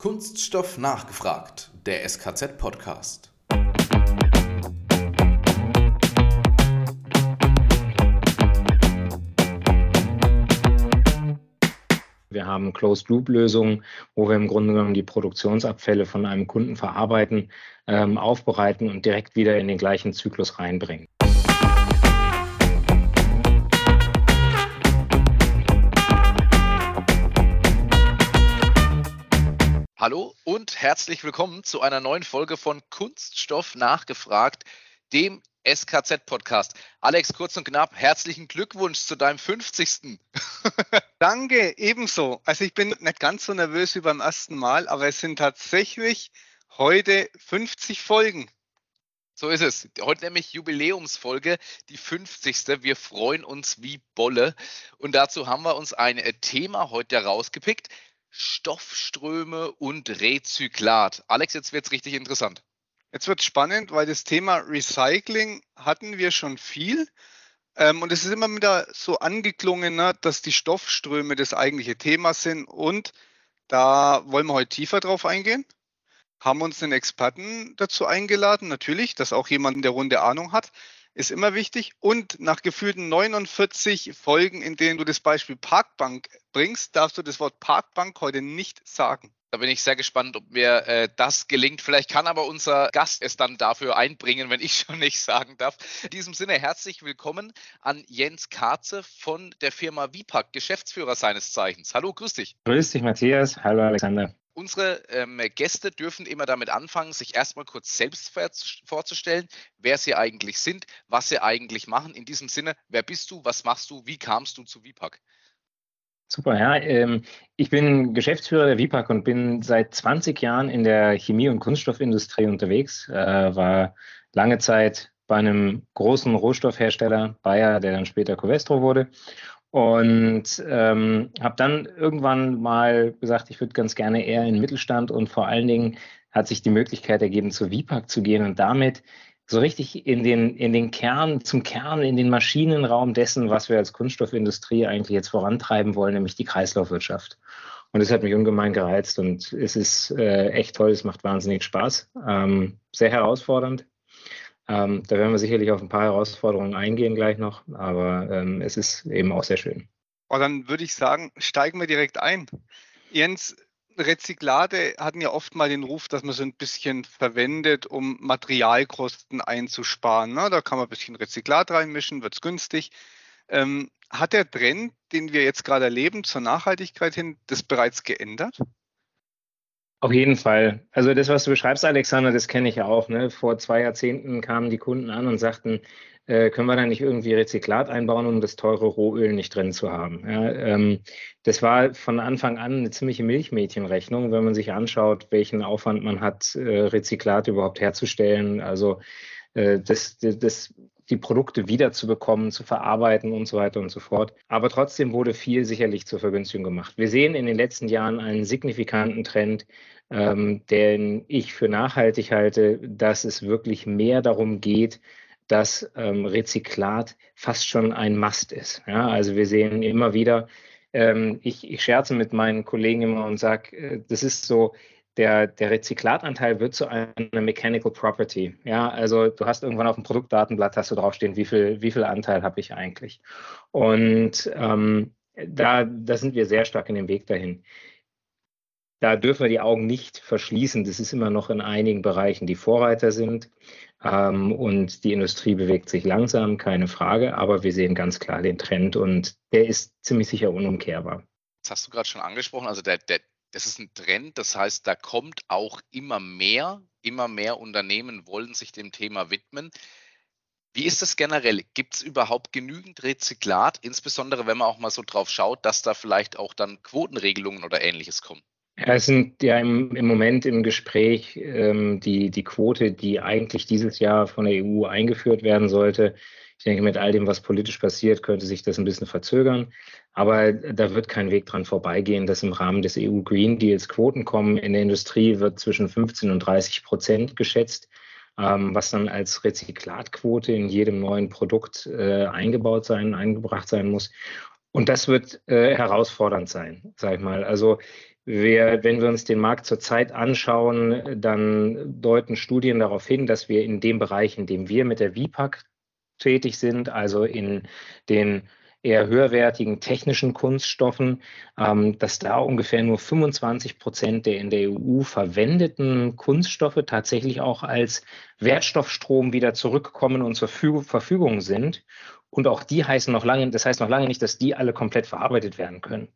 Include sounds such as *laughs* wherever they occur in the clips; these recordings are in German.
Kunststoff nachgefragt, der SKZ-Podcast. Wir haben Closed-Loop-Lösungen, wo wir im Grunde genommen die Produktionsabfälle von einem Kunden verarbeiten, ähm, aufbereiten und direkt wieder in den gleichen Zyklus reinbringen. Hallo und herzlich willkommen zu einer neuen Folge von Kunststoff nachgefragt, dem SKZ-Podcast. Alex, kurz und knapp, herzlichen Glückwunsch zu deinem 50. *laughs* Danke, ebenso. Also ich bin nicht ganz so nervös wie beim ersten Mal, aber es sind tatsächlich heute 50 Folgen. So ist es. Heute nämlich Jubiläumsfolge, die 50. Wir freuen uns wie Bolle. Und dazu haben wir uns ein Thema heute rausgepickt. Stoffströme und Rezyklat. Alex, jetzt wird es richtig interessant. Jetzt wird es spannend, weil das Thema Recycling hatten wir schon viel. Ähm, und es ist immer wieder so angeklungen, ne, dass die Stoffströme das eigentliche Thema sind. Und da wollen wir heute tiefer drauf eingehen. Haben uns einen Experten dazu eingeladen, natürlich, dass auch jemand in der Runde Ahnung hat ist immer wichtig. Und nach gefühlten 49 Folgen, in denen du das Beispiel Parkbank bringst, darfst du das Wort Parkbank heute nicht sagen. Da bin ich sehr gespannt, ob mir äh, das gelingt. Vielleicht kann aber unser Gast es dann dafür einbringen, wenn ich *laughs* schon nicht sagen darf. In diesem Sinne herzlich willkommen an Jens Karze von der Firma Vipack, Geschäftsführer seines Zeichens. Hallo, grüß dich. Grüß dich, Matthias. Hallo, Alexander. Unsere ähm, Gäste dürfen immer damit anfangen, sich erstmal kurz selbst vorzustellen, wer sie eigentlich sind, was sie eigentlich machen. In diesem Sinne, wer bist du, was machst du, wie kamst du zu VPAC? Super, ja. Ähm, ich bin Geschäftsführer der VPAC und bin seit 20 Jahren in der Chemie- und Kunststoffindustrie unterwegs. Äh, war lange Zeit bei einem großen Rohstoffhersteller, Bayer, der dann später Covestro wurde und ähm, habe dann irgendwann mal gesagt, ich würde ganz gerne eher in den Mittelstand. Und vor allen Dingen hat sich die Möglichkeit ergeben, zu VPAC zu gehen und damit so richtig in den, in den Kern, zum Kern, in den Maschinenraum dessen, was wir als Kunststoffindustrie eigentlich jetzt vorantreiben wollen, nämlich die Kreislaufwirtschaft. Und das hat mich ungemein gereizt und es ist äh, echt toll, es macht wahnsinnig Spaß, ähm, sehr herausfordernd, ähm, da werden wir sicherlich auf ein paar Herausforderungen eingehen gleich noch, aber ähm, es ist eben auch sehr schön. Oh, dann würde ich sagen, steigen wir direkt ein. Jens, Rezyklate hatten ja oft mal den Ruf, dass man so ein bisschen verwendet, um Materialkosten einzusparen. Ne? Da kann man ein bisschen Rezyklat reinmischen, wird es günstig. Ähm, hat der Trend, den wir jetzt gerade erleben, zur Nachhaltigkeit hin, das bereits geändert? Auf jeden Fall. Also das, was du beschreibst, Alexander, das kenne ich ja auch. Ne? Vor zwei Jahrzehnten kamen die Kunden an und sagten, äh, können wir da nicht irgendwie Rezyklat einbauen, um das teure Rohöl nicht drin zu haben. Ja, ähm, das war von Anfang an eine ziemliche Milchmädchenrechnung, wenn man sich anschaut, welchen Aufwand man hat, äh, Rezyklat überhaupt herzustellen. Also äh, das, das, das die Produkte wiederzubekommen, zu verarbeiten und so weiter und so fort. Aber trotzdem wurde viel sicherlich zur Vergünstigung gemacht. Wir sehen in den letzten Jahren einen signifikanten Trend, ähm, den ich für nachhaltig halte, dass es wirklich mehr darum geht, dass ähm, Rezyklat fast schon ein Must ist. Ja, also wir sehen immer wieder, ähm, ich, ich scherze mit meinen Kollegen immer und sage, äh, das ist so, der, der Rezyklatanteil wird zu einer Mechanical Property. Ja, also du hast irgendwann auf dem Produktdatenblatt hast du draufstehen, wie viel, wie viel Anteil habe ich eigentlich. Und ähm, da, da sind wir sehr stark in dem Weg dahin. Da dürfen wir die Augen nicht verschließen. Das ist immer noch in einigen Bereichen die Vorreiter sind. Ähm, und die Industrie bewegt sich langsam, keine Frage. Aber wir sehen ganz klar den Trend und der ist ziemlich sicher unumkehrbar. Das hast du gerade schon angesprochen. Also der, der, das ist ein Trend, das heißt, da kommt auch immer mehr, immer mehr Unternehmen wollen sich dem Thema widmen. Wie ist das generell? Gibt es überhaupt genügend Rezyklat, insbesondere wenn man auch mal so drauf schaut, dass da vielleicht auch dann Quotenregelungen oder ähnliches kommen? Ja, es sind ja im, im Moment im Gespräch ähm, die, die Quote, die eigentlich dieses Jahr von der EU eingeführt werden sollte. Ich denke, mit all dem, was politisch passiert, könnte sich das ein bisschen verzögern. Aber da wird kein Weg dran vorbeigehen, dass im Rahmen des EU Green Deals Quoten kommen. In der Industrie wird zwischen 15 und 30 Prozent geschätzt, ähm, was dann als Rezyklatquote in jedem neuen Produkt äh, eingebaut sein, eingebracht sein muss. Und das wird äh, herausfordernd sein, sag ich mal. Also wir, wenn wir uns den Markt zurzeit anschauen, dann deuten Studien darauf hin, dass wir in dem Bereich, in dem wir mit der VPAC tätig sind, also in den eher höherwertigen technischen Kunststoffen, ähm, dass da ungefähr nur 25 Prozent der in der EU verwendeten Kunststoffe tatsächlich auch als Wertstoffstrom wieder zurückkommen und zur Verfügung sind. Und auch die heißen noch lange, das heißt noch lange nicht, dass die alle komplett verarbeitet werden können.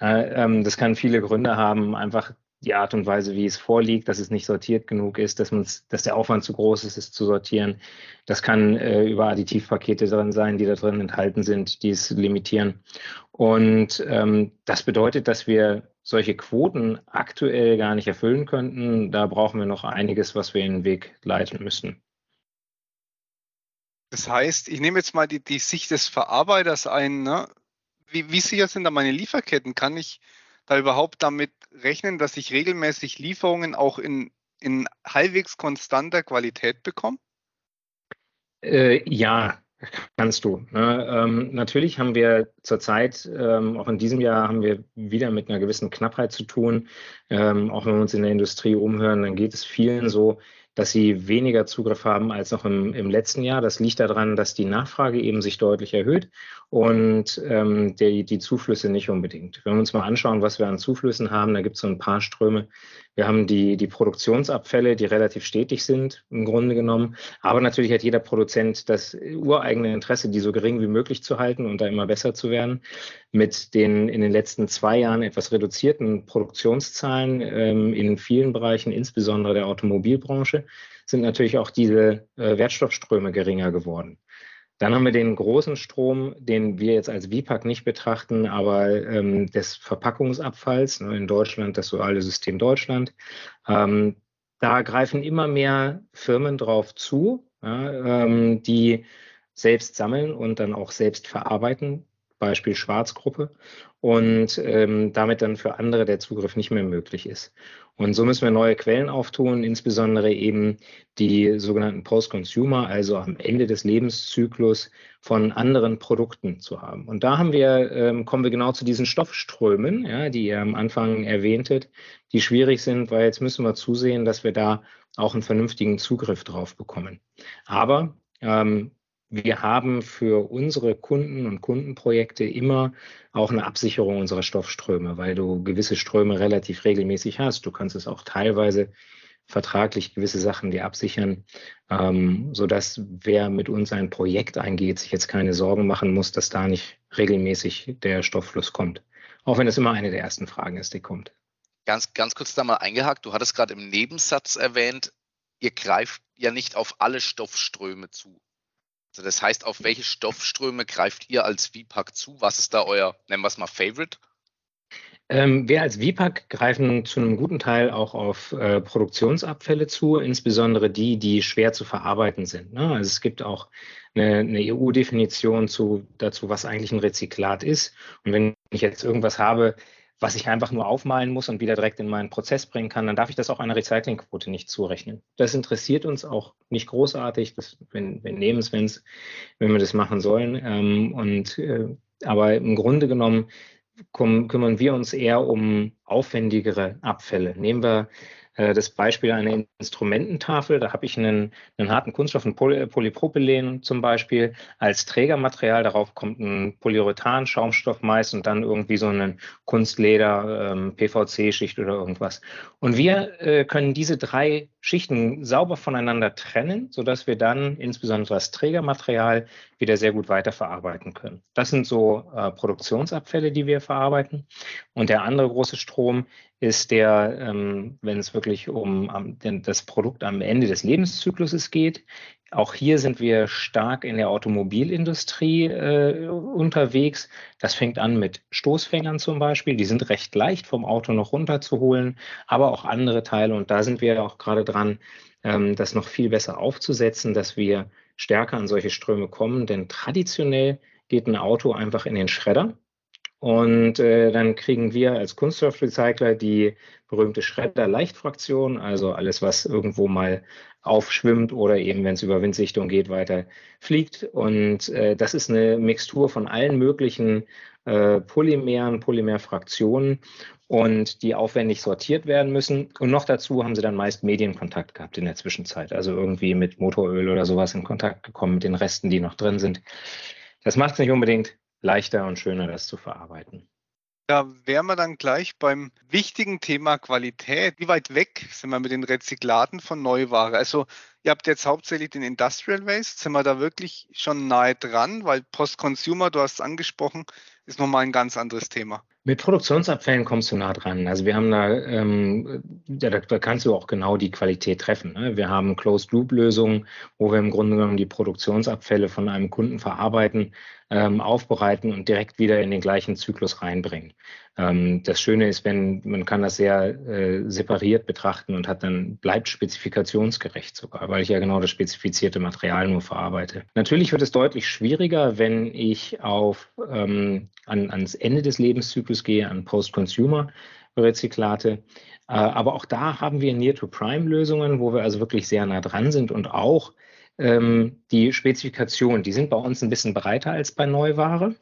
Äh, ähm, das kann viele Gründe haben, einfach die Art und Weise, wie es vorliegt, dass es nicht sortiert genug ist, dass, dass der Aufwand zu groß ist, es zu sortieren. Das kann äh, über Additivpakete drin sein, die da drin enthalten sind, die es limitieren. Und ähm, das bedeutet, dass wir solche Quoten aktuell gar nicht erfüllen könnten. Da brauchen wir noch einiges, was wir in den Weg leiten müssen. Das heißt, ich nehme jetzt mal die, die Sicht des Verarbeiters ein. Ne? Wie, wie sicher sind da meine Lieferketten? Kann ich da überhaupt damit rechnen, dass ich regelmäßig Lieferungen auch in, in halbwegs konstanter Qualität bekomme? Äh, ja, kannst du. Ne? Ähm, natürlich haben wir zurzeit, ähm, auch in diesem Jahr, haben wir wieder mit einer gewissen Knappheit zu tun. Ähm, auch wenn wir uns in der Industrie umhören, dann geht es vielen so, dass sie weniger Zugriff haben als noch im, im letzten Jahr. Das liegt daran, dass die Nachfrage eben sich deutlich erhöht und ähm, die, die Zuflüsse nicht unbedingt. Wenn wir uns mal anschauen, was wir an Zuflüssen haben, da gibt es so ein paar Ströme. Wir haben die, die Produktionsabfälle, die relativ stetig sind im Grunde genommen. Aber natürlich hat jeder Produzent das ureigene Interesse, die so gering wie möglich zu halten und da immer besser zu werden. Mit den in den letzten zwei Jahren etwas reduzierten Produktionszahlen ähm, in vielen Bereichen, insbesondere der Automobilbranche, sind natürlich auch diese äh, Wertstoffströme geringer geworden. Dann haben wir den großen Strom, den wir jetzt als VPAC nicht betrachten, aber ähm, des Verpackungsabfalls ne, in Deutschland, das duale System Deutschland. Ähm, da greifen immer mehr Firmen drauf zu, ja, ähm, die selbst sammeln und dann auch selbst verarbeiten Beispiel Schwarzgruppe, und ähm, damit dann für andere der Zugriff nicht mehr möglich ist. Und so müssen wir neue Quellen auftun, insbesondere eben die sogenannten Post-Consumer, also am Ende des Lebenszyklus von anderen Produkten zu haben. Und da haben wir, ähm, kommen wir genau zu diesen Stoffströmen, ja, die ihr am Anfang erwähntet, die schwierig sind, weil jetzt müssen wir zusehen, dass wir da auch einen vernünftigen Zugriff drauf bekommen. Aber ähm, wir haben für unsere Kunden und Kundenprojekte immer auch eine Absicherung unserer Stoffströme, weil du gewisse Ströme relativ regelmäßig hast. Du kannst es auch teilweise vertraglich gewisse Sachen dir absichern, ähm, sodass wer mit uns ein Projekt eingeht, sich jetzt keine Sorgen machen muss, dass da nicht regelmäßig der Stofffluss kommt. Auch wenn es immer eine der ersten Fragen ist, die kommt. Ganz, ganz kurz da mal eingehakt. Du hattest gerade im Nebensatz erwähnt, ihr greift ja nicht auf alle Stoffströme zu. Also das heißt, auf welche Stoffströme greift ihr als VPAC zu? Was ist da euer, nennen wir es mal, Favorite? Ähm, wir als VPAC greifen zu einem guten Teil auch auf äh, Produktionsabfälle zu, insbesondere die, die schwer zu verarbeiten sind. Ne? Also es gibt auch eine, eine EU-Definition zu, dazu, was eigentlich ein Rezyklat ist. Und wenn ich jetzt irgendwas habe, was ich einfach nur aufmalen muss und wieder direkt in meinen Prozess bringen kann, dann darf ich das auch einer Recyclingquote nicht zurechnen. Das interessiert uns auch nicht großartig. Das, wir, wir nehmen es, wenn wir das machen sollen. Ähm, und, äh, aber im Grunde genommen kümmern wir uns eher um aufwendigere Abfälle. Nehmen wir das Beispiel einer Instrumententafel. Da habe ich einen, einen harten Kunststoff, ein Poly Polypropylen zum Beispiel, als Trägermaterial. Darauf kommt ein Polyurethan, Schaumstoff meist und dann irgendwie so ein Kunstleder, ähm, PVC-Schicht oder irgendwas. Und wir äh, können diese drei Schichten sauber voneinander trennen, sodass wir dann insbesondere das Trägermaterial wieder sehr gut weiterverarbeiten können. Das sind so äh, Produktionsabfälle, die wir verarbeiten. Und der andere große Strom ist der, ähm, wenn es wirklich um um das Produkt am Ende des Lebenszykluses geht. Auch hier sind wir stark in der Automobilindustrie äh, unterwegs. Das fängt an mit Stoßfängern zum Beispiel. Die sind recht leicht vom Auto noch runterzuholen, aber auch andere Teile. Und da sind wir auch gerade dran, ähm, das noch viel besser aufzusetzen, dass wir stärker an solche Ströme kommen. Denn traditionell geht ein Auto einfach in den Schredder und äh, dann kriegen wir als Kunststoffrecycler die berühmte Schredder-Leichtfraktion, also alles, was irgendwo mal aufschwimmt oder eben, wenn es über Windsichtung geht, weiter fliegt. Und äh, das ist eine Mixtur von allen möglichen äh, Polymeren, Polymerfraktionen. und die aufwendig sortiert werden müssen. Und noch dazu haben sie dann meist Medienkontakt gehabt in der Zwischenzeit, also irgendwie mit Motoröl oder sowas in Kontakt gekommen mit den Resten, die noch drin sind. Das macht es nicht unbedingt leichter und schöner, das zu verarbeiten. Da wären wir dann gleich beim wichtigen Thema Qualität. Wie weit weg sind wir mit den Rezyklaten von Neuware? Also ihr habt jetzt hauptsächlich den Industrial Waste. Sind wir da wirklich schon nahe dran? Weil Post-Consumer, du hast es angesprochen, ist nochmal ein ganz anderes Thema. Mit Produktionsabfällen kommst du nah dran. Also wir haben da, ähm, da, da kannst du auch genau die Qualität treffen. Ne? Wir haben Closed-Loop-Lösungen, wo wir im Grunde genommen die Produktionsabfälle von einem Kunden verarbeiten, ähm, aufbereiten und direkt wieder in den gleichen Zyklus reinbringen. Ähm, das Schöne ist, wenn man kann das sehr äh, separiert betrachten und hat dann bleibt spezifikationsgerecht sogar, weil ich ja genau das spezifizierte Material nur verarbeite. Natürlich wird es deutlich schwieriger, wenn ich auf ähm, an, ans Ende des Lebenszyklus gehe, an Post-Consumer-Rezyklate. Äh, aber auch da haben wir Near-to-Prime-Lösungen, wo wir also wirklich sehr nah dran sind und auch ähm, die Spezifikationen, die sind bei uns ein bisschen breiter als bei Neuware.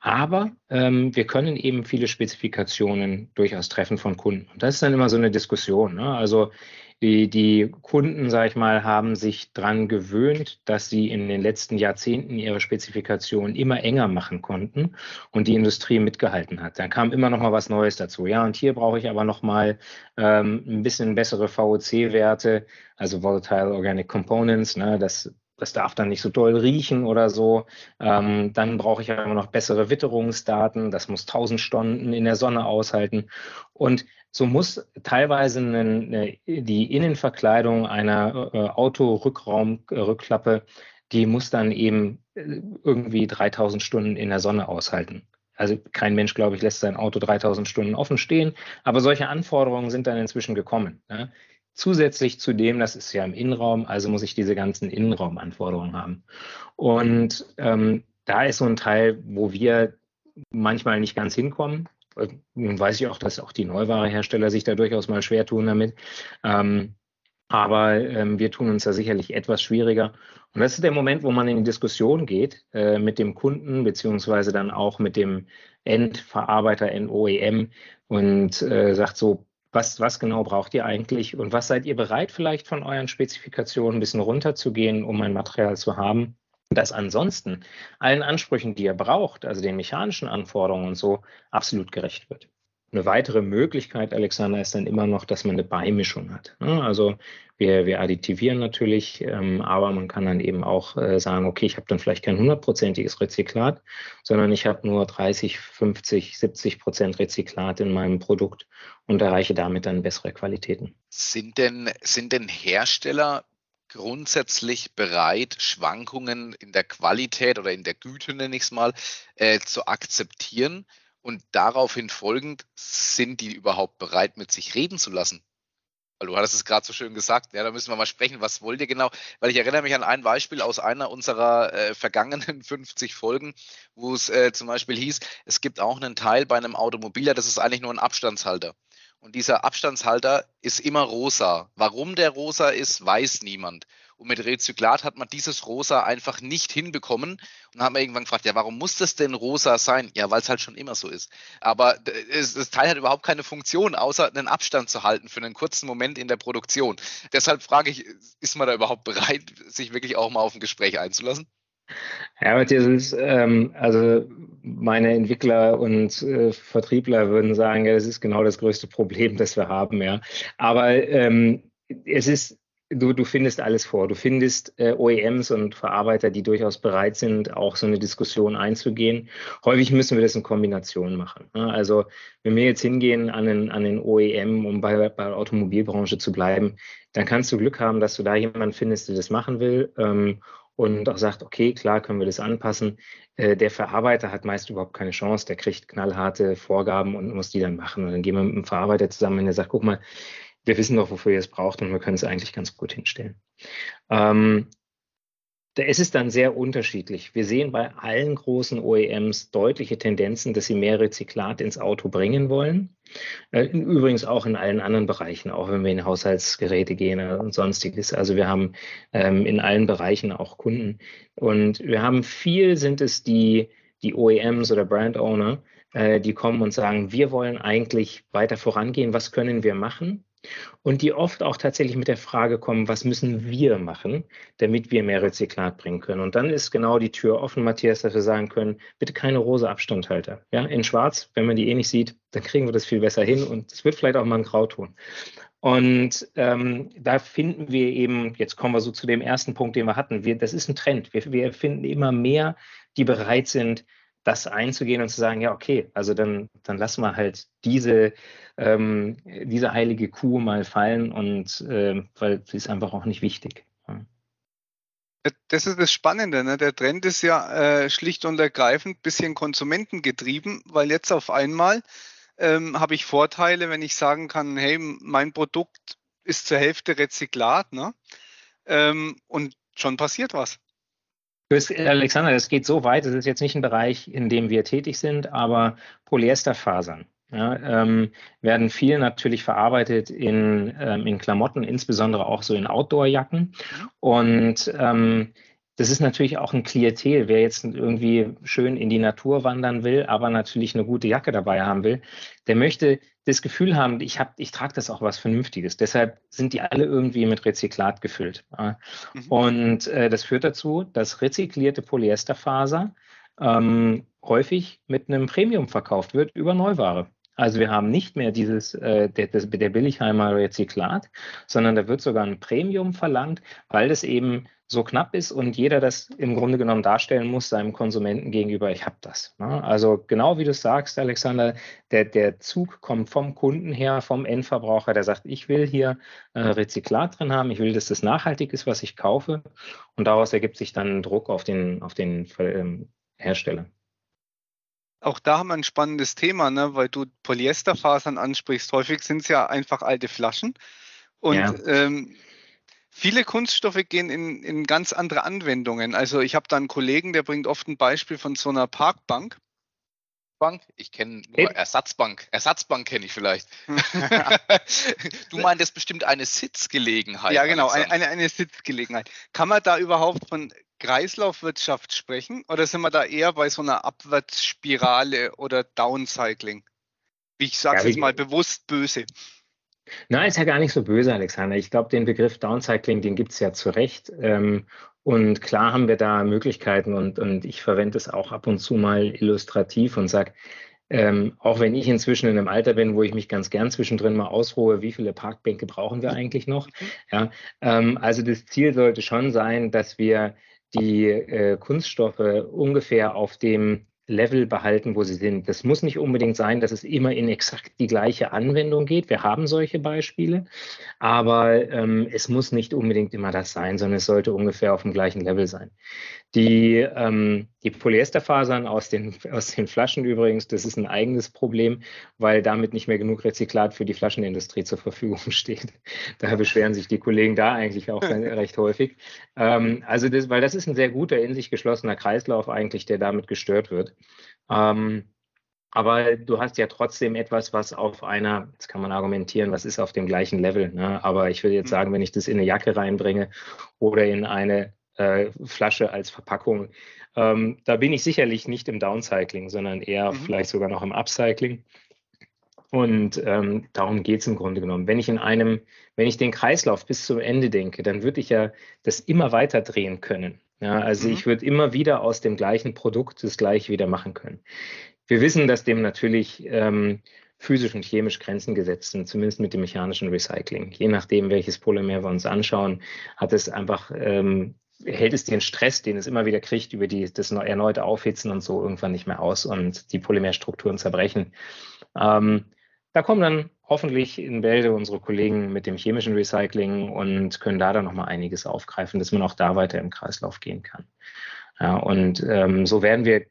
Aber ähm, wir können eben viele Spezifikationen durchaus treffen von Kunden. Und das ist dann immer so eine Diskussion. Ne? Also die, die Kunden, sage ich mal, haben sich dran gewöhnt, dass sie in den letzten Jahrzehnten ihre Spezifikationen immer enger machen konnten und die Industrie mitgehalten hat. Dann kam immer noch mal was Neues dazu. Ja, und hier brauche ich aber noch mal ähm, ein bisschen bessere VOC-Werte, also Volatile Organic Components. Ne, das das darf dann nicht so doll riechen oder so. Ähm, dann brauche ich aber noch bessere Witterungsdaten. Das muss 1000 Stunden in der Sonne aushalten. Und so muss teilweise eine, eine, die Innenverkleidung einer äh, Autorückraumrückklappe, die muss dann eben äh, irgendwie 3000 Stunden in der Sonne aushalten. Also kein Mensch, glaube ich, lässt sein Auto 3000 Stunden offen stehen. Aber solche Anforderungen sind dann inzwischen gekommen. Ne? Zusätzlich zu dem, das ist ja im Innenraum, also muss ich diese ganzen Innenraumanforderungen haben. Und ähm, da ist so ein Teil, wo wir manchmal nicht ganz hinkommen. Nun weiß ich auch, dass auch die Neuwarehersteller sich da durchaus mal schwer tun damit. Ähm, aber ähm, wir tun uns da sicherlich etwas schwieriger. Und das ist der Moment, wo man in die Diskussion geht äh, mit dem Kunden, beziehungsweise dann auch mit dem Endverarbeiter, NOEM und äh, sagt so, was, was genau braucht ihr eigentlich und was seid ihr bereit vielleicht von euren Spezifikationen ein bisschen runterzugehen, um ein Material zu haben, das ansonsten allen Ansprüchen, die ihr braucht, also den mechanischen Anforderungen und so, absolut gerecht wird. Eine weitere Möglichkeit, Alexander, ist dann immer noch, dass man eine Beimischung hat. Ne? Also wir, wir additivieren natürlich, ähm, aber man kann dann eben auch äh, sagen, okay, ich habe dann vielleicht kein hundertprozentiges Rezyklat, sondern ich habe nur 30, 50, 70 Prozent Rezyklat in meinem Produkt und erreiche damit dann bessere Qualitäten. Sind denn, sind denn Hersteller grundsätzlich bereit, Schwankungen in der Qualität oder in der Güte, nenne ich es mal, äh, zu akzeptieren? Und daraufhin folgend, sind die überhaupt bereit, mit sich reden zu lassen? Weil du hattest es gerade so schön gesagt, ja, da müssen wir mal sprechen, was wollt ihr genau? Weil ich erinnere mich an ein Beispiel aus einer unserer äh, vergangenen *laughs* 50 Folgen, wo es äh, zum Beispiel hieß, es gibt auch einen Teil bei einem Automobiler, das ist eigentlich nur ein Abstandshalter. Und dieser Abstandshalter ist immer rosa. Warum der rosa ist, weiß niemand. Und mit Rezyklat hat man dieses Rosa einfach nicht hinbekommen. Und dann hat man irgendwann gefragt, ja, warum muss das denn rosa sein? Ja, weil es halt schon immer so ist. Aber das Teil hat überhaupt keine Funktion, außer einen Abstand zu halten für einen kurzen Moment in der Produktion. Deshalb frage ich, ist man da überhaupt bereit, sich wirklich auch mal auf ein Gespräch einzulassen? Ja, Matthias, ähm, also meine Entwickler und äh, Vertriebler würden sagen, ja, das ist genau das größte Problem, das wir haben, ja. Aber ähm, es ist du, du findest alles vor. Du findest äh, OEMs und Verarbeiter, die durchaus bereit sind, auch so eine Diskussion einzugehen. Häufig müssen wir das in Kombination machen. Ne? Also wenn wir jetzt hingehen an den, an den OEM, um bei, bei der Automobilbranche zu bleiben, dann kannst du Glück haben, dass du da jemanden findest, der das machen will. Ähm, und auch sagt, okay, klar, können wir das anpassen. Äh, der Verarbeiter hat meist überhaupt keine Chance, der kriegt knallharte Vorgaben und muss die dann machen. Und dann gehen wir mit dem Verarbeiter zusammen, wenn er sagt, guck mal, wir wissen doch, wofür ihr es braucht und wir können es eigentlich ganz gut hinstellen. Ähm, es ist dann sehr unterschiedlich. Wir sehen bei allen großen OEMs deutliche Tendenzen, dass sie mehr Rezyklat ins Auto bringen wollen. Äh, übrigens auch in allen anderen Bereichen, auch wenn wir in Haushaltsgeräte gehen und sonstiges. Also wir haben ähm, in allen Bereichen auch Kunden. Und wir haben viel sind es die, die OEMs oder Brand Owner, äh, die kommen und sagen, wir wollen eigentlich weiter vorangehen, was können wir machen? Und die oft auch tatsächlich mit der Frage kommen, was müssen wir machen, damit wir mehr Rezyklat bringen können. Und dann ist genau die Tür offen, Matthias, dass wir sagen können, bitte keine rosa Abstandhalter. Ja, in schwarz, wenn man die eh nicht sieht, dann kriegen wir das viel besser hin und es wird vielleicht auch mal ein Grauton. Und ähm, da finden wir eben, jetzt kommen wir so zu dem ersten Punkt, den wir hatten, wir, das ist ein Trend. Wir, wir finden immer mehr, die bereit sind, das einzugehen und zu sagen, ja, okay, also dann, dann lassen wir halt diese, ähm, diese heilige Kuh mal fallen und äh, weil sie ist einfach auch nicht wichtig. Das ist das Spannende. Ne? Der Trend ist ja äh, schlicht und ergreifend ein bisschen konsumentengetrieben, weil jetzt auf einmal ähm, habe ich Vorteile, wenn ich sagen kann, hey, mein Produkt ist zur Hälfte Rezyklat, ne? Ähm, und schon passiert was. Alexander, das geht so weit, das ist jetzt nicht ein Bereich, in dem wir tätig sind, aber Polyesterfasern ja, ähm, werden viel natürlich verarbeitet in, ähm, in Klamotten, insbesondere auch so in Outdoor-Jacken. Und ähm, das ist natürlich auch ein Klientel, wer jetzt irgendwie schön in die Natur wandern will, aber natürlich eine gute Jacke dabei haben will, der möchte das Gefühl haben, ich, hab, ich trage das auch was Vernünftiges. Deshalb sind die alle irgendwie mit Rezyklat gefüllt. Mhm. Und äh, das führt dazu, dass rezyklierte Polyesterfaser ähm, häufig mit einem Premium verkauft wird über Neuware. Also wir haben nicht mehr dieses äh, der, der Billigheimer Rezyklat, sondern da wird sogar ein Premium verlangt, weil das eben so knapp ist und jeder das im Grunde genommen darstellen muss seinem Konsumenten gegenüber, ich habe das. Ne? Also genau wie du sagst, Alexander, der, der Zug kommt vom Kunden her, vom Endverbraucher, der sagt, ich will hier äh, Rezyklat drin haben, ich will, dass das nachhaltig ist, was ich kaufe. Und daraus ergibt sich dann Druck auf den, auf den ähm, Hersteller. Auch da haben wir ein spannendes Thema, ne? weil du Polyesterfasern ansprichst. Häufig sind es ja einfach alte Flaschen. Und ja. ähm, Viele Kunststoffe gehen in, in ganz andere Anwendungen. Also ich habe da einen Kollegen, der bringt oft ein Beispiel von so einer Parkbank. Bank? Ich kenne nur Ersatzbank. Ersatzbank kenne ich vielleicht. *laughs* du meintest bestimmt eine Sitzgelegenheit. Ja, genau, eine, eine, eine, Sitzgelegenheit. Kann man da überhaupt von Kreislaufwirtschaft sprechen oder sind wir da eher bei so einer Abwärtsspirale oder Downcycling? Ich sage es ja, jetzt mal bewusst böse. Nein, ist ja gar nicht so böse, Alexander. Ich glaube, den Begriff Downcycling, den gibt es ja zu Recht. Ähm, und klar haben wir da Möglichkeiten und, und ich verwende es auch ab und zu mal illustrativ und sage, ähm, auch wenn ich inzwischen in einem Alter bin, wo ich mich ganz gern zwischendrin mal ausruhe, wie viele Parkbänke brauchen wir eigentlich noch? Ja, ähm, also das Ziel sollte schon sein, dass wir die äh, Kunststoffe ungefähr auf dem Level behalten, wo sie sind. Das muss nicht unbedingt sein, dass es immer in exakt die gleiche Anwendung geht. Wir haben solche Beispiele, aber ähm, es muss nicht unbedingt immer das sein, sondern es sollte ungefähr auf dem gleichen Level sein. Die, ähm, die Polyesterfasern aus den, *laughs* aus den Flaschen übrigens, das ist ein eigenes Problem, weil damit nicht mehr genug Rezyklat für die Flaschenindustrie zur Verfügung *laughs* steht. Daher beschweren sich die Kollegen da eigentlich auch *laughs* recht häufig. Ähm, also das, weil das ist ein sehr guter, in sich geschlossener Kreislauf eigentlich, der damit gestört wird. Ähm, aber du hast ja trotzdem etwas, was auf einer, jetzt kann man argumentieren, was ist auf dem gleichen Level. Ne? Aber ich würde jetzt mhm. sagen, wenn ich das in eine Jacke reinbringe oder in eine äh, Flasche als Verpackung. Ähm, da bin ich sicherlich nicht im Downcycling, sondern eher mhm. vielleicht sogar noch im Upcycling. Und ähm, darum geht es im Grunde genommen. Wenn ich in einem, wenn ich den Kreislauf bis zum Ende denke, dann würde ich ja das immer weiter drehen können. Ja, also mhm. ich würde immer wieder aus dem gleichen Produkt das gleiche wieder machen können. Wir wissen, dass dem natürlich ähm, physisch und chemisch Grenzen gesetzt sind, zumindest mit dem mechanischen Recycling. Je nachdem, welches Polymer wir uns anschauen, hat es einfach ähm, hält es den Stress, den es immer wieder kriegt, über die, das erneute Aufhitzen und so irgendwann nicht mehr aus und die Polymerstrukturen zerbrechen. Ähm, da kommen dann hoffentlich in Bälde unsere Kollegen mit dem chemischen Recycling und können da dann nochmal einiges aufgreifen, dass man auch da weiter im Kreislauf gehen kann. Ja, und ähm, so werden wir,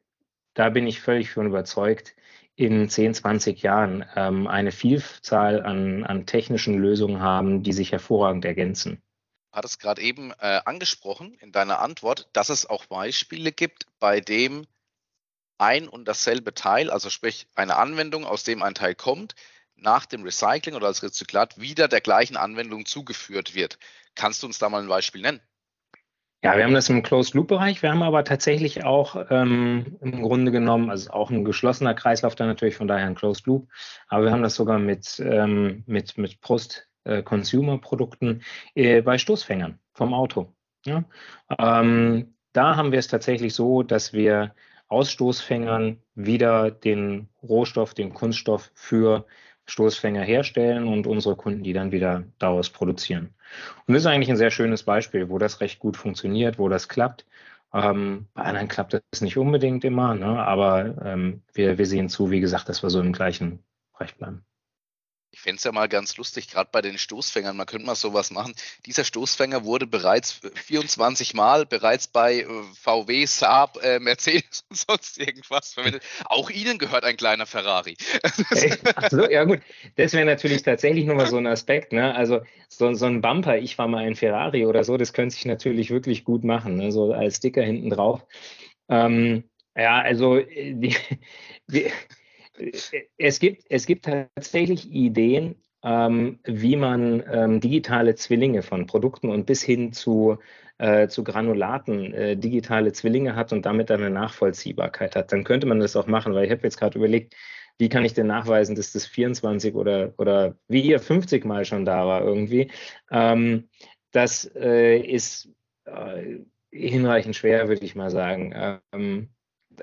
da bin ich völlig von überzeugt, in 10, 20 Jahren ähm, eine Vielzahl an, an technischen Lösungen haben, die sich hervorragend ergänzen hattest gerade eben äh, angesprochen in deiner Antwort, dass es auch Beispiele gibt, bei dem ein und dasselbe Teil, also sprich eine Anwendung, aus dem ein Teil kommt, nach dem Recycling oder als Rezyklat wieder der gleichen Anwendung zugeführt wird. Kannst du uns da mal ein Beispiel nennen? Ja, wir haben das im Closed-Loop-Bereich. Wir haben aber tatsächlich auch ähm, im Grunde genommen, also auch ein geschlossener Kreislauf dann natürlich, von daher ein Closed-Loop. Aber wir haben das sogar mit, ähm, mit, mit Post-Consumer-Produkten äh, bei Stoßfängern vom Auto. Ja? Ähm, da haben wir es tatsächlich so, dass wir aus Stoßfängern wieder den Rohstoff, den Kunststoff für Stoßfänger herstellen und unsere Kunden die dann wieder daraus produzieren. Und das ist eigentlich ein sehr schönes Beispiel, wo das recht gut funktioniert, wo das klappt. Ähm, bei anderen klappt das nicht unbedingt immer, ne? aber ähm, wir, wir sehen zu, wie gesagt, dass wir so im gleichen Bereich bleiben. Ich fände es ja mal ganz lustig, gerade bei den Stoßfängern, man könnte mal sowas machen. Dieser Stoßfänger wurde bereits 24 Mal bereits bei äh, VW, Saab, äh, Mercedes und sonst irgendwas verwendet. Auch Ihnen gehört ein kleiner Ferrari. *laughs* Achso, ja gut. Das wäre natürlich tatsächlich nochmal so ein Aspekt. Ne? Also so, so, ein Bumper, ich war mal ein Ferrari oder so, das könnte sich natürlich wirklich gut machen, ne? so als Sticker hinten drauf. Ähm, ja, also äh, die, die es gibt, es gibt tatsächlich Ideen, ähm, wie man ähm, digitale Zwillinge von Produkten und bis hin zu, äh, zu Granulaten äh, digitale Zwillinge hat und damit eine Nachvollziehbarkeit hat. Dann könnte man das auch machen, weil ich habe jetzt gerade überlegt, wie kann ich denn nachweisen, dass das 24 oder, oder wie hier 50 Mal schon da war irgendwie. Ähm, das äh, ist äh, hinreichend schwer, würde ich mal sagen.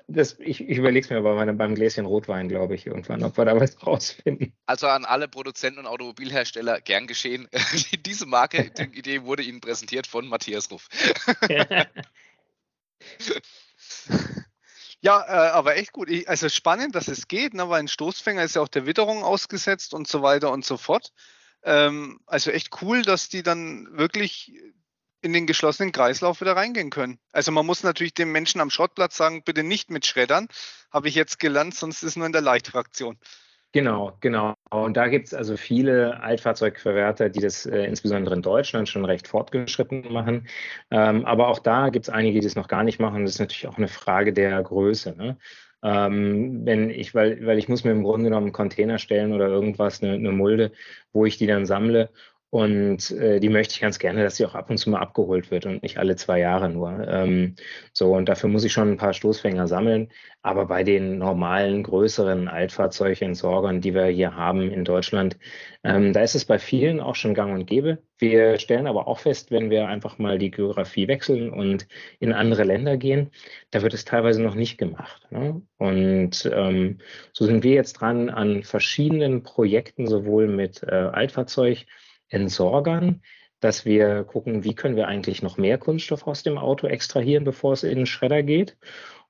Das, ich, ich überlege es mir aber beim Gläschen Rotwein, glaube ich, irgendwann, ob wir da was rausfinden. Also an alle Produzenten und Automobilhersteller gern geschehen. *laughs* Diese Marke, *laughs* die Idee wurde Ihnen präsentiert von Matthias Ruff. *laughs* Ja, äh, aber echt gut. Ich, also spannend, dass es geht, ne, weil ein Stoßfänger ist ja auch der Witterung ausgesetzt und so weiter und so fort. Ähm, also echt cool, dass die dann wirklich in den geschlossenen Kreislauf wieder reingehen können. Also man muss natürlich dem Menschen am Schrottplatz sagen, bitte nicht mit Schreddern, habe ich jetzt gelernt, sonst ist nur in der Leichtfraktion. Genau, genau. Und da gibt es also viele Altfahrzeugverwerter, die das äh, insbesondere in Deutschland schon recht fortgeschritten machen. Ähm, aber auch da gibt es einige, die das noch gar nicht machen. Das ist natürlich auch eine Frage der Größe. Ne? Ähm, wenn ich, weil, weil ich muss mir im Grunde genommen einen Container stellen oder irgendwas, eine, eine Mulde, wo ich die dann sammle und äh, die möchte ich ganz gerne, dass sie auch ab und zu mal abgeholt wird und nicht alle zwei Jahre nur. Ähm, so, und dafür muss ich schon ein paar Stoßfänger sammeln. Aber bei den normalen, größeren Altfahrzeugentsorgern, die wir hier haben in Deutschland, ähm, da ist es bei vielen auch schon gang und gäbe. Wir stellen aber auch fest, wenn wir einfach mal die Geografie wechseln und in andere Länder gehen, da wird es teilweise noch nicht gemacht. Ne? Und ähm, so sind wir jetzt dran an verschiedenen Projekten, sowohl mit äh, Altfahrzeug, Entsorgern, dass wir gucken, wie können wir eigentlich noch mehr Kunststoff aus dem Auto extrahieren, bevor es in den Schredder geht.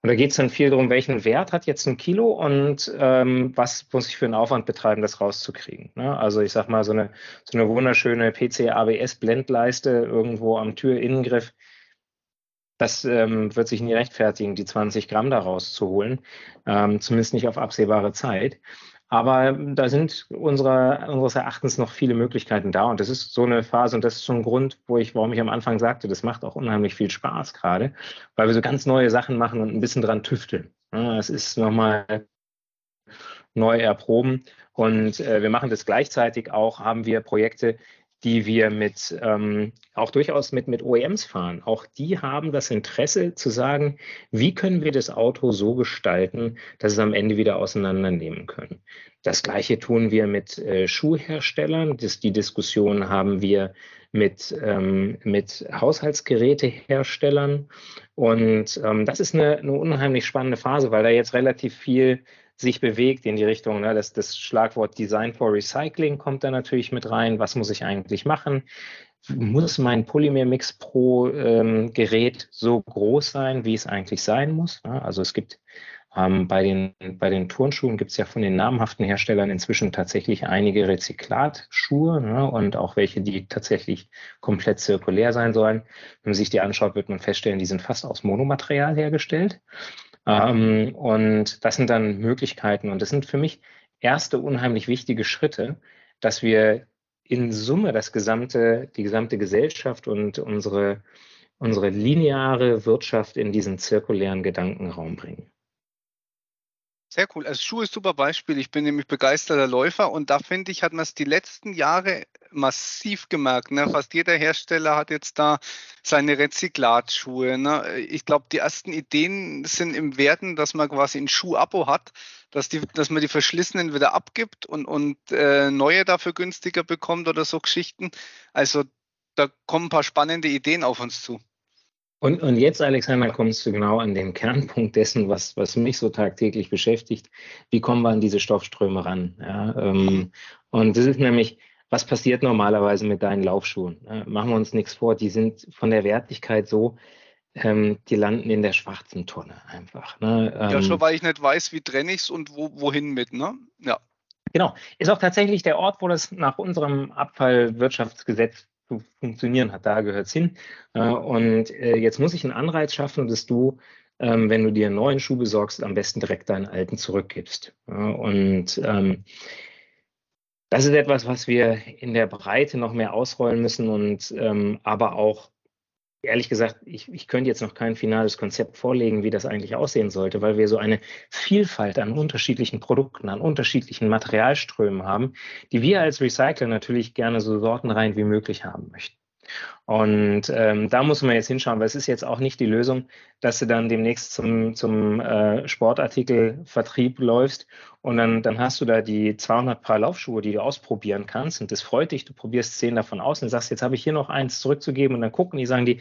Und da geht es dann viel darum, welchen Wert hat jetzt ein Kilo und ähm, was muss ich für einen Aufwand betreiben, das rauszukriegen. Ne? Also ich sag mal, so eine, so eine wunderschöne PC-ABS-Blendleiste irgendwo am Türinnengriff, das ähm, wird sich nie rechtfertigen, die 20 Gramm da rauszuholen, ähm, zumindest nicht auf absehbare Zeit. Aber da sind unserer, unseres Erachtens noch viele Möglichkeiten da. Und das ist so eine Phase und das ist so ein Grund, wo ich, warum ich am Anfang sagte, das macht auch unheimlich viel Spaß gerade, weil wir so ganz neue Sachen machen und ein bisschen dran tüfteln. Es ist nochmal neu erproben. Und äh, wir machen das gleichzeitig auch, haben wir Projekte, die wir mit ähm, auch durchaus mit, mit OEMs fahren. Auch die haben das Interesse zu sagen, wie können wir das Auto so gestalten, dass es am Ende wieder auseinandernehmen können. Das gleiche tun wir mit äh, Schuhherstellern. Das, die Diskussion haben wir mit, ähm, mit Haushaltsgeräteherstellern. Und ähm, das ist eine, eine unheimlich spannende Phase, weil da jetzt relativ viel sich bewegt in die Richtung, ne, das, das Schlagwort Design for Recycling kommt da natürlich mit rein. Was muss ich eigentlich machen? Muss mein Polymer Mix Pro ähm, Gerät so groß sein, wie es eigentlich sein muss? Ne? Also es gibt ähm, bei, den, bei den Turnschuhen gibt es ja von den namhaften Herstellern inzwischen tatsächlich einige Rezyklatschuhe ne? und auch welche, die tatsächlich komplett zirkulär sein sollen. Wenn man sich die anschaut, wird man feststellen, die sind fast aus Monomaterial hergestellt. Ähm, und das sind dann Möglichkeiten. Und das sind für mich erste unheimlich wichtige Schritte, dass wir in Summe das gesamte, die gesamte Gesellschaft und unsere, unsere lineare Wirtschaft in diesen zirkulären Gedankenraum bringen. Sehr cool. Also Schuh ist super Beispiel. Ich bin nämlich begeisterter Läufer und da finde ich, hat man es die letzten Jahre massiv gemerkt. Ne? Fast jeder Hersteller hat jetzt da seine Rezyklatschuhe. Ne? Ich glaube, die ersten Ideen sind im Werden, dass man quasi ein Schuh-Abo hat, dass, die, dass man die verschlissenen wieder abgibt und, und äh, neue dafür günstiger bekommt oder so Geschichten. Also da kommen ein paar spannende Ideen auf uns zu. Und, und jetzt, Alexander, kommst du genau an den Kernpunkt dessen, was, was mich so tagtäglich beschäftigt. Wie kommen wir an diese Stoffströme ran? Ja, ähm, und das ist nämlich, was passiert normalerweise mit deinen Laufschuhen? Ja, machen wir uns nichts vor, die sind von der Wertigkeit so, ähm, die landen in der schwarzen Tonne einfach. Ne? Ähm, ja, schon weil ich nicht weiß, wie trenne ich es und wo, wohin mit, ne? Ja. Genau. Ist auch tatsächlich der Ort, wo das nach unserem Abfallwirtschaftsgesetz zu funktionieren hat. Da gehört es hin. Äh, und äh, jetzt muss ich einen Anreiz schaffen, dass du, ähm, wenn du dir einen neuen Schuh besorgst, am besten direkt deinen alten zurückgibst. und ähm, das ist etwas, was wir in der Breite noch mehr ausrollen müssen und ähm, aber auch ehrlich gesagt, ich, ich könnte jetzt noch kein finales Konzept vorlegen, wie das eigentlich aussehen sollte, weil wir so eine Vielfalt an unterschiedlichen Produkten, an unterschiedlichen Materialströmen haben, die wir als Recycler natürlich gerne so sortenrein wie möglich haben möchten. Und ähm, da muss man jetzt hinschauen, weil es ist jetzt auch nicht die Lösung, dass du dann demnächst zum, zum äh, Sportartikelvertrieb läufst und dann, dann hast du da die 200 Paar Laufschuhe, die du ausprobieren kannst und das freut dich, du probierst zehn davon aus und sagst, jetzt habe ich hier noch eins zurückzugeben und dann gucken die, sagen die,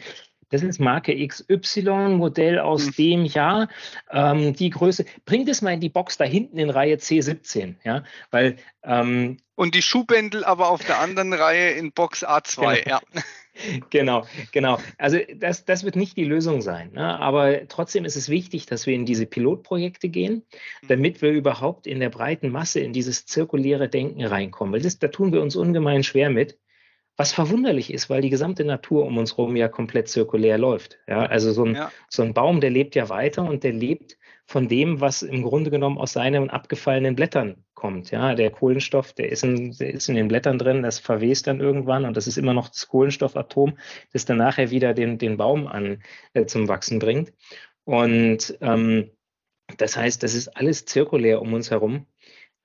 das ist Marke XY, Modell aus mhm. dem Jahr, ähm, die Größe. Bring das mal in die Box da hinten in Reihe C17, ja, weil ähm, und die Schuhbändel aber auf der anderen Reihe in Box A2, genau. ja. *laughs* Genau, genau. Also das, das wird nicht die Lösung sein. Ne? Aber trotzdem ist es wichtig, dass wir in diese Pilotprojekte gehen, mhm. damit wir überhaupt in der breiten Masse in dieses zirkuläre Denken reinkommen. Weil das, da tun wir uns ungemein schwer mit. Was verwunderlich ist, weil die gesamte Natur um uns herum ja komplett zirkulär läuft. Ja, also so ein, ja. so ein Baum, der lebt ja weiter und der lebt von dem, was im Grunde genommen aus seinen abgefallenen Blättern kommt. Ja, der Kohlenstoff, der ist in, der ist in den Blättern drin, das verwest dann irgendwann und das ist immer noch das Kohlenstoffatom, das dann nachher wieder den, den Baum an äh, zum Wachsen bringt. Und ähm, das heißt, das ist alles zirkulär um uns herum.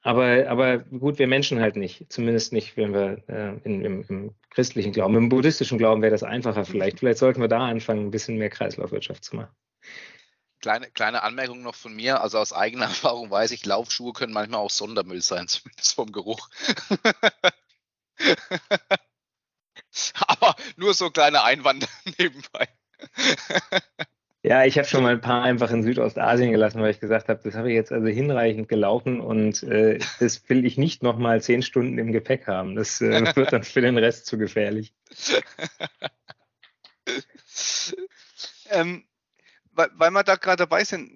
Aber, aber gut, wir Menschen halt nicht. Zumindest nicht, wenn wir äh, in, im, im, christlichen Glauben. Im buddhistischen Glauben wäre das einfacher vielleicht. Vielleicht sollten wir da anfangen, ein bisschen mehr Kreislaufwirtschaft zu machen. Kleine, kleine Anmerkung noch von mir. Also aus eigener *laughs* Erfahrung weiß ich, Laufschuhe können manchmal auch Sondermüll sein, *laughs* zumindest vom Geruch. *laughs* aber nur so kleine Einwand nebenbei. Ja, ich habe schon mal ein paar einfach in Südostasien gelassen, weil ich gesagt habe, das habe ich jetzt also hinreichend gelaufen und äh, das will ich nicht nochmal zehn Stunden im Gepäck haben. Das äh, wird dann für den Rest zu gefährlich. ähm, weil, weil wir da gerade dabei sind,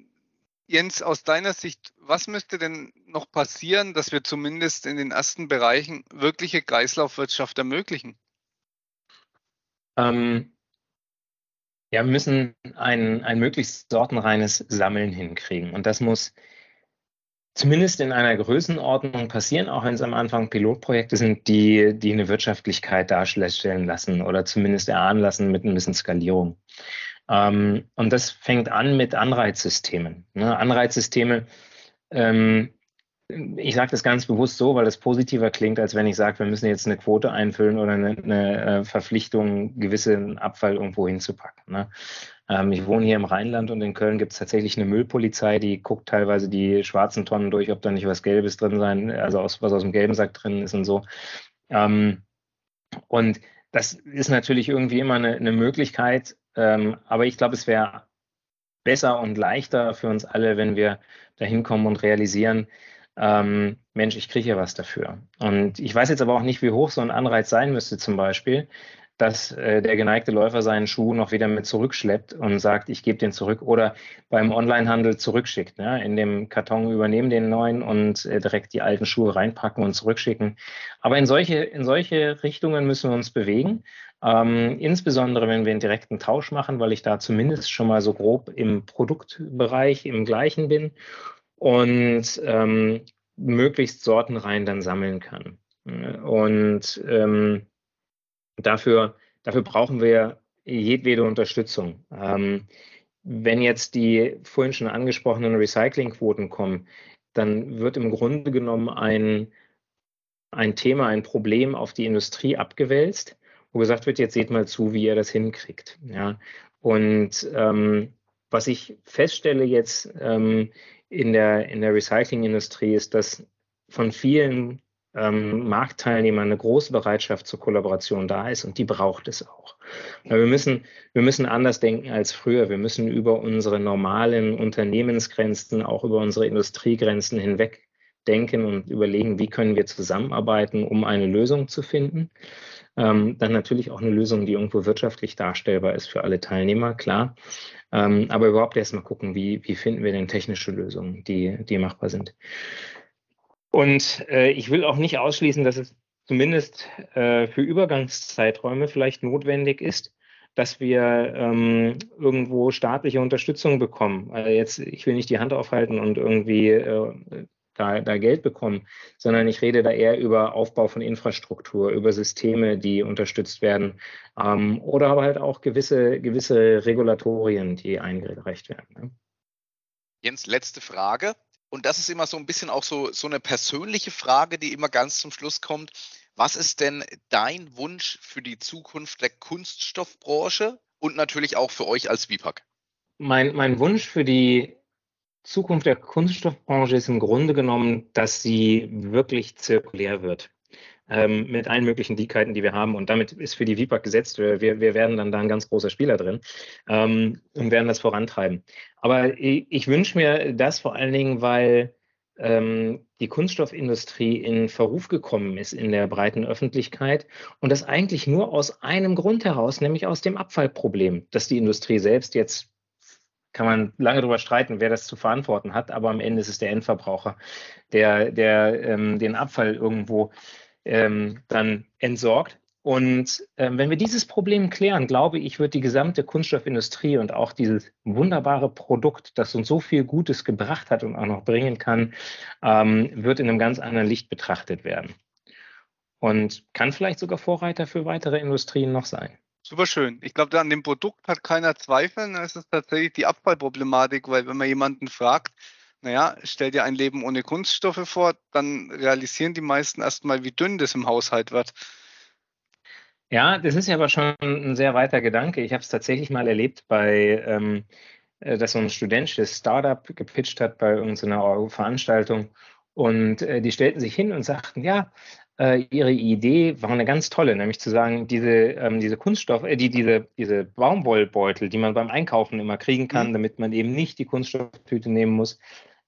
Jens, aus deiner Sicht, was müsste denn noch passieren, dass wir zumindest in den ersten Bereichen wirkliche Kreislaufwirtschaft ermöglichen? Ähm, ja, wir müssen ein, ein möglichst sortenreines Sammeln hinkriegen. Und das muss zumindest in einer Größenordnung passieren, auch wenn es am Anfang Pilotprojekte sind, die, die eine Wirtschaftlichkeit darstellen lassen oder zumindest erahnen lassen mit ein bisschen Skalierung. Ähm, und das fängt an mit Anreizsystemen. Ne? Anreizsysteme ähm, ich sage das ganz bewusst so, weil das positiver klingt, als wenn ich sage, wir müssen jetzt eine Quote einfüllen oder eine, eine äh, Verpflichtung, gewissen Abfall irgendwo hinzupacken. Ne? Ähm, ich wohne hier im Rheinland und in Köln gibt es tatsächlich eine Müllpolizei, die guckt teilweise die schwarzen Tonnen durch, ob da nicht was Gelbes drin sein, also aus, was aus dem gelben Sack drin ist und so. Ähm, und das ist natürlich irgendwie immer eine, eine Möglichkeit, ähm, aber ich glaube, es wäre besser und leichter für uns alle, wenn wir da hinkommen und realisieren, ähm, Mensch, ich kriege ja was dafür. Und ich weiß jetzt aber auch nicht, wie hoch so ein Anreiz sein müsste zum Beispiel, dass äh, der geneigte Läufer seinen Schuh noch wieder mit zurückschleppt und sagt, ich gebe den zurück oder beim Onlinehandel zurückschickt. Ne? In dem Karton übernehmen den neuen und äh, direkt die alten Schuhe reinpacken und zurückschicken. Aber in solche, in solche Richtungen müssen wir uns bewegen. Ähm, insbesondere wenn wir einen direkten Tausch machen, weil ich da zumindest schon mal so grob im Produktbereich im gleichen bin und ähm, möglichst sortenrein dann sammeln kann. Und ähm, dafür, dafür brauchen wir jedwede Unterstützung. Ähm, wenn jetzt die vorhin schon angesprochenen Recyclingquoten kommen, dann wird im Grunde genommen ein, ein Thema, ein Problem auf die Industrie abgewälzt, wo gesagt wird, jetzt seht mal zu, wie ihr das hinkriegt. Ja. Und ähm, was ich feststelle jetzt ähm, in der, in der Recyclingindustrie ist, dass von vielen ähm, Marktteilnehmern eine große Bereitschaft zur Kollaboration da ist und die braucht es auch. Weil wir müssen, wir müssen anders denken als früher. Wir müssen über unsere normalen Unternehmensgrenzen, auch über unsere Industriegrenzen hinweg denken und überlegen, wie können wir zusammenarbeiten, um eine Lösung zu finden. Ähm, dann natürlich auch eine Lösung, die irgendwo wirtschaftlich darstellbar ist für alle Teilnehmer, klar. Ähm, aber überhaupt erstmal gucken, wie, wie finden wir denn technische Lösungen, die, die machbar sind. Und äh, ich will auch nicht ausschließen, dass es zumindest äh, für Übergangszeiträume vielleicht notwendig ist, dass wir ähm, irgendwo staatliche Unterstützung bekommen. Also jetzt, ich will nicht die Hand aufhalten und irgendwie äh, da, da Geld bekommen, sondern ich rede da eher über Aufbau von Infrastruktur, über Systeme, die unterstützt werden ähm, oder aber halt auch gewisse, gewisse Regulatorien, die eingereicht werden. Ne? Jens, letzte Frage und das ist immer so ein bisschen auch so, so eine persönliche Frage, die immer ganz zum Schluss kommt. Was ist denn dein Wunsch für die Zukunft der Kunststoffbranche und natürlich auch für euch als WIPAC? Mein, mein Wunsch für die Zukunft der Kunststoffbranche ist im Grunde genommen, dass sie wirklich zirkulär wird ähm, mit allen möglichen Dickheiten, die wir haben. Und damit ist für die WIPAC gesetzt. Wir, wir werden dann da ein ganz großer Spieler drin ähm, und werden das vorantreiben. Aber ich, ich wünsche mir das vor allen Dingen, weil ähm, die Kunststoffindustrie in Verruf gekommen ist in der breiten Öffentlichkeit und das eigentlich nur aus einem Grund heraus, nämlich aus dem Abfallproblem, dass die Industrie selbst jetzt kann man lange darüber streiten, wer das zu verantworten hat, aber am Ende ist es der Endverbraucher, der, der ähm, den Abfall irgendwo ähm, dann entsorgt. Und ähm, wenn wir dieses Problem klären, glaube ich, wird die gesamte Kunststoffindustrie und auch dieses wunderbare Produkt, das uns so viel Gutes gebracht hat und auch noch bringen kann, ähm, wird in einem ganz anderen Licht betrachtet werden. Und kann vielleicht sogar Vorreiter für weitere Industrien noch sein. Super schön. Ich glaube, an dem Produkt hat keiner Zweifel. Es ist tatsächlich die Abfallproblematik, weil wenn man jemanden fragt, naja, stell dir ein Leben ohne Kunststoffe vor, dann realisieren die meisten erstmal, wie dünn das im Haushalt wird. Ja, das ist ja aber schon ein sehr weiter Gedanke. Ich habe es tatsächlich mal erlebt bei, ähm, äh, dass so ein studentisches Startup gepitcht hat bei irgendeiner Veranstaltung und äh, die stellten sich hin und sagten, ja, äh, ihre Idee war eine ganz tolle, nämlich zu sagen, diese, ähm, diese Kunststoff, äh, die, diese, diese Baumwollbeutel, die man beim Einkaufen immer kriegen kann, mhm. damit man eben nicht die Kunststofftüte nehmen muss,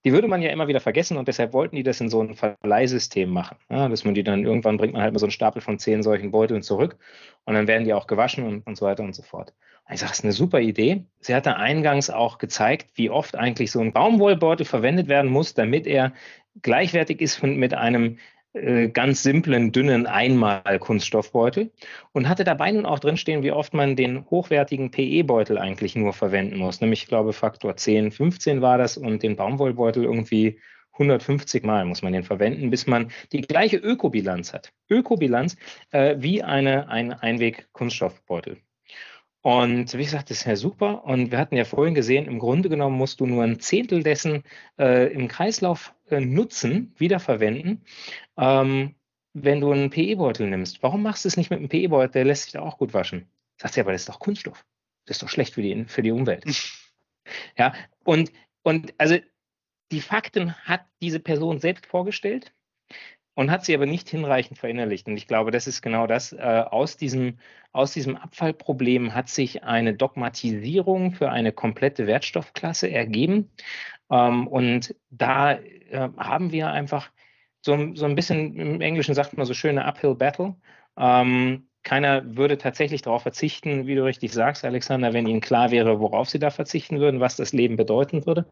die würde man ja immer wieder vergessen und deshalb wollten die das in so ein Verleihsystem machen. Ja, dass man die dann irgendwann bringt man halt mal so einen Stapel von zehn solchen Beuteln zurück und dann werden die auch gewaschen und, und so weiter und so fort. Und ich sage, das ist eine super Idee. Sie hat da eingangs auch gezeigt, wie oft eigentlich so ein Baumwollbeutel verwendet werden muss, damit er gleichwertig ist mit einem ganz simplen, dünnen Einmal-Kunststoffbeutel und hatte dabei nun auch drinstehen, wie oft man den hochwertigen PE-Beutel eigentlich nur verwenden muss. Nämlich, ich glaube, Faktor 10, 15 war das und den Baumwollbeutel irgendwie 150 Mal muss man den verwenden, bis man die gleiche Ökobilanz hat. Ökobilanz äh, wie eine, ein Einweg-Kunststoffbeutel. Und wie gesagt, das ist ja super. Und wir hatten ja vorhin gesehen, im Grunde genommen musst du nur ein Zehntel dessen äh, im Kreislauf äh, nutzen, wiederverwenden, ähm, wenn du einen PE-Beutel nimmst. Warum machst du es nicht mit einem PE-Beutel? Der lässt sich da auch gut waschen. Sagst du ja, aber das ist doch Kunststoff. Das ist doch schlecht für die, für die Umwelt. ja, und, und also die Fakten hat diese Person selbst vorgestellt und hat sie aber nicht hinreichend verinnerlicht. Und ich glaube, das ist genau das. Äh, aus, diesem, aus diesem Abfallproblem hat sich eine Dogmatisierung für eine komplette Wertstoffklasse ergeben. Ähm, und da äh, haben wir einfach so, so ein bisschen, im Englischen sagt man so schöne Uphill Battle. Ähm, keiner würde tatsächlich darauf verzichten, wie du richtig sagst, Alexander, wenn ihnen klar wäre, worauf sie da verzichten würden, was das Leben bedeuten würde.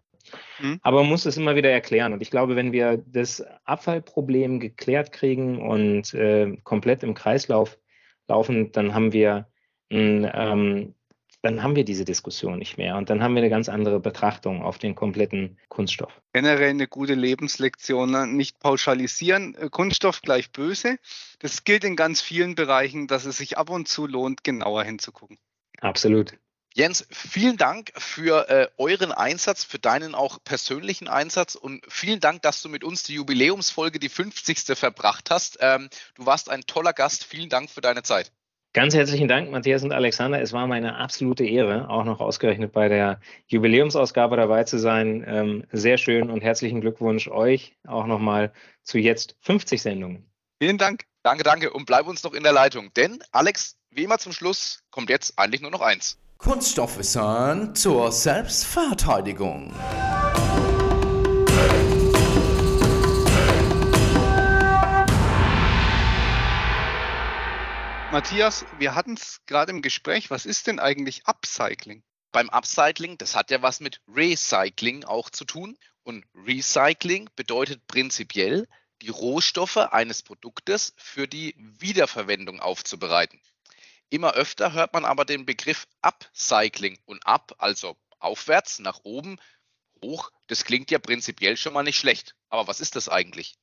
Mhm. Aber man muss es immer wieder erklären. Und ich glaube, wenn wir das Abfallproblem geklärt kriegen und äh, komplett im Kreislauf laufen, dann haben wir ein, ähm, dann haben wir diese Diskussion nicht mehr und dann haben wir eine ganz andere Betrachtung auf den kompletten Kunststoff. Generell eine gute Lebenslektion, ne? nicht pauschalisieren, äh, Kunststoff gleich böse. Das gilt in ganz vielen Bereichen, dass es sich ab und zu lohnt, genauer hinzugucken. Absolut. Jens, vielen Dank für äh, euren Einsatz, für deinen auch persönlichen Einsatz und vielen Dank, dass du mit uns die Jubiläumsfolge, die 50. verbracht hast. Ähm, du warst ein toller Gast. Vielen Dank für deine Zeit. Ganz herzlichen Dank, Matthias und Alexander. Es war meine absolute Ehre, auch noch ausgerechnet bei der Jubiläumsausgabe dabei zu sein. Ähm, sehr schön und herzlichen Glückwunsch euch auch nochmal zu jetzt 50 Sendungen. Vielen Dank. Danke, danke. Und bleib uns noch in der Leitung. Denn, Alex, wie immer zum Schluss kommt jetzt eigentlich nur noch eins. Kunststoffwissern zur Selbstverteidigung. Matthias, wir hatten es gerade im Gespräch. Was ist denn eigentlich Upcycling? Beim Upcycling, das hat ja was mit Recycling auch zu tun. Und Recycling bedeutet prinzipiell, die Rohstoffe eines Produktes für die Wiederverwendung aufzubereiten. Immer öfter hört man aber den Begriff Upcycling und up, also aufwärts, nach oben, hoch. Das klingt ja prinzipiell schon mal nicht schlecht. Aber was ist das eigentlich?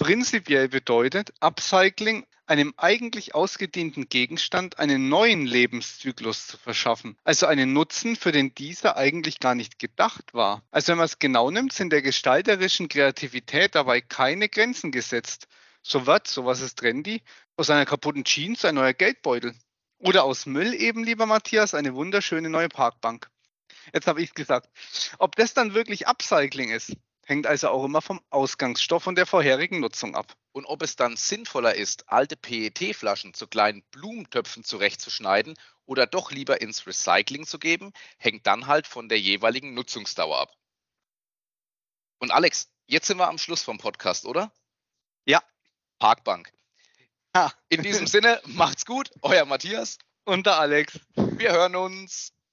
Prinzipiell bedeutet Upcycling, einem eigentlich ausgedienten Gegenstand einen neuen Lebenszyklus zu verschaffen, also einen Nutzen, für den dieser eigentlich gar nicht gedacht war. Also wenn man es genau nimmt, sind der gestalterischen Kreativität dabei keine Grenzen gesetzt. So wird, so was ist trendy, aus einer kaputten Jeans ein neuer Geldbeutel. Oder aus Müll eben, lieber Matthias, eine wunderschöne neue Parkbank. Jetzt habe ich gesagt. Ob das dann wirklich Upcycling ist, hängt also auch immer vom Ausgangsstoff und der vorherigen Nutzung ab. Und ob es dann sinnvoller ist, alte PET-Flaschen zu kleinen Blumentöpfen zurechtzuschneiden oder doch lieber ins Recycling zu geben, hängt dann halt von der jeweiligen Nutzungsdauer ab. Und Alex, jetzt sind wir am Schluss vom Podcast, oder? Ja. Parkbank. In diesem Sinne, macht's gut, euer Matthias und der Alex. Wir hören uns.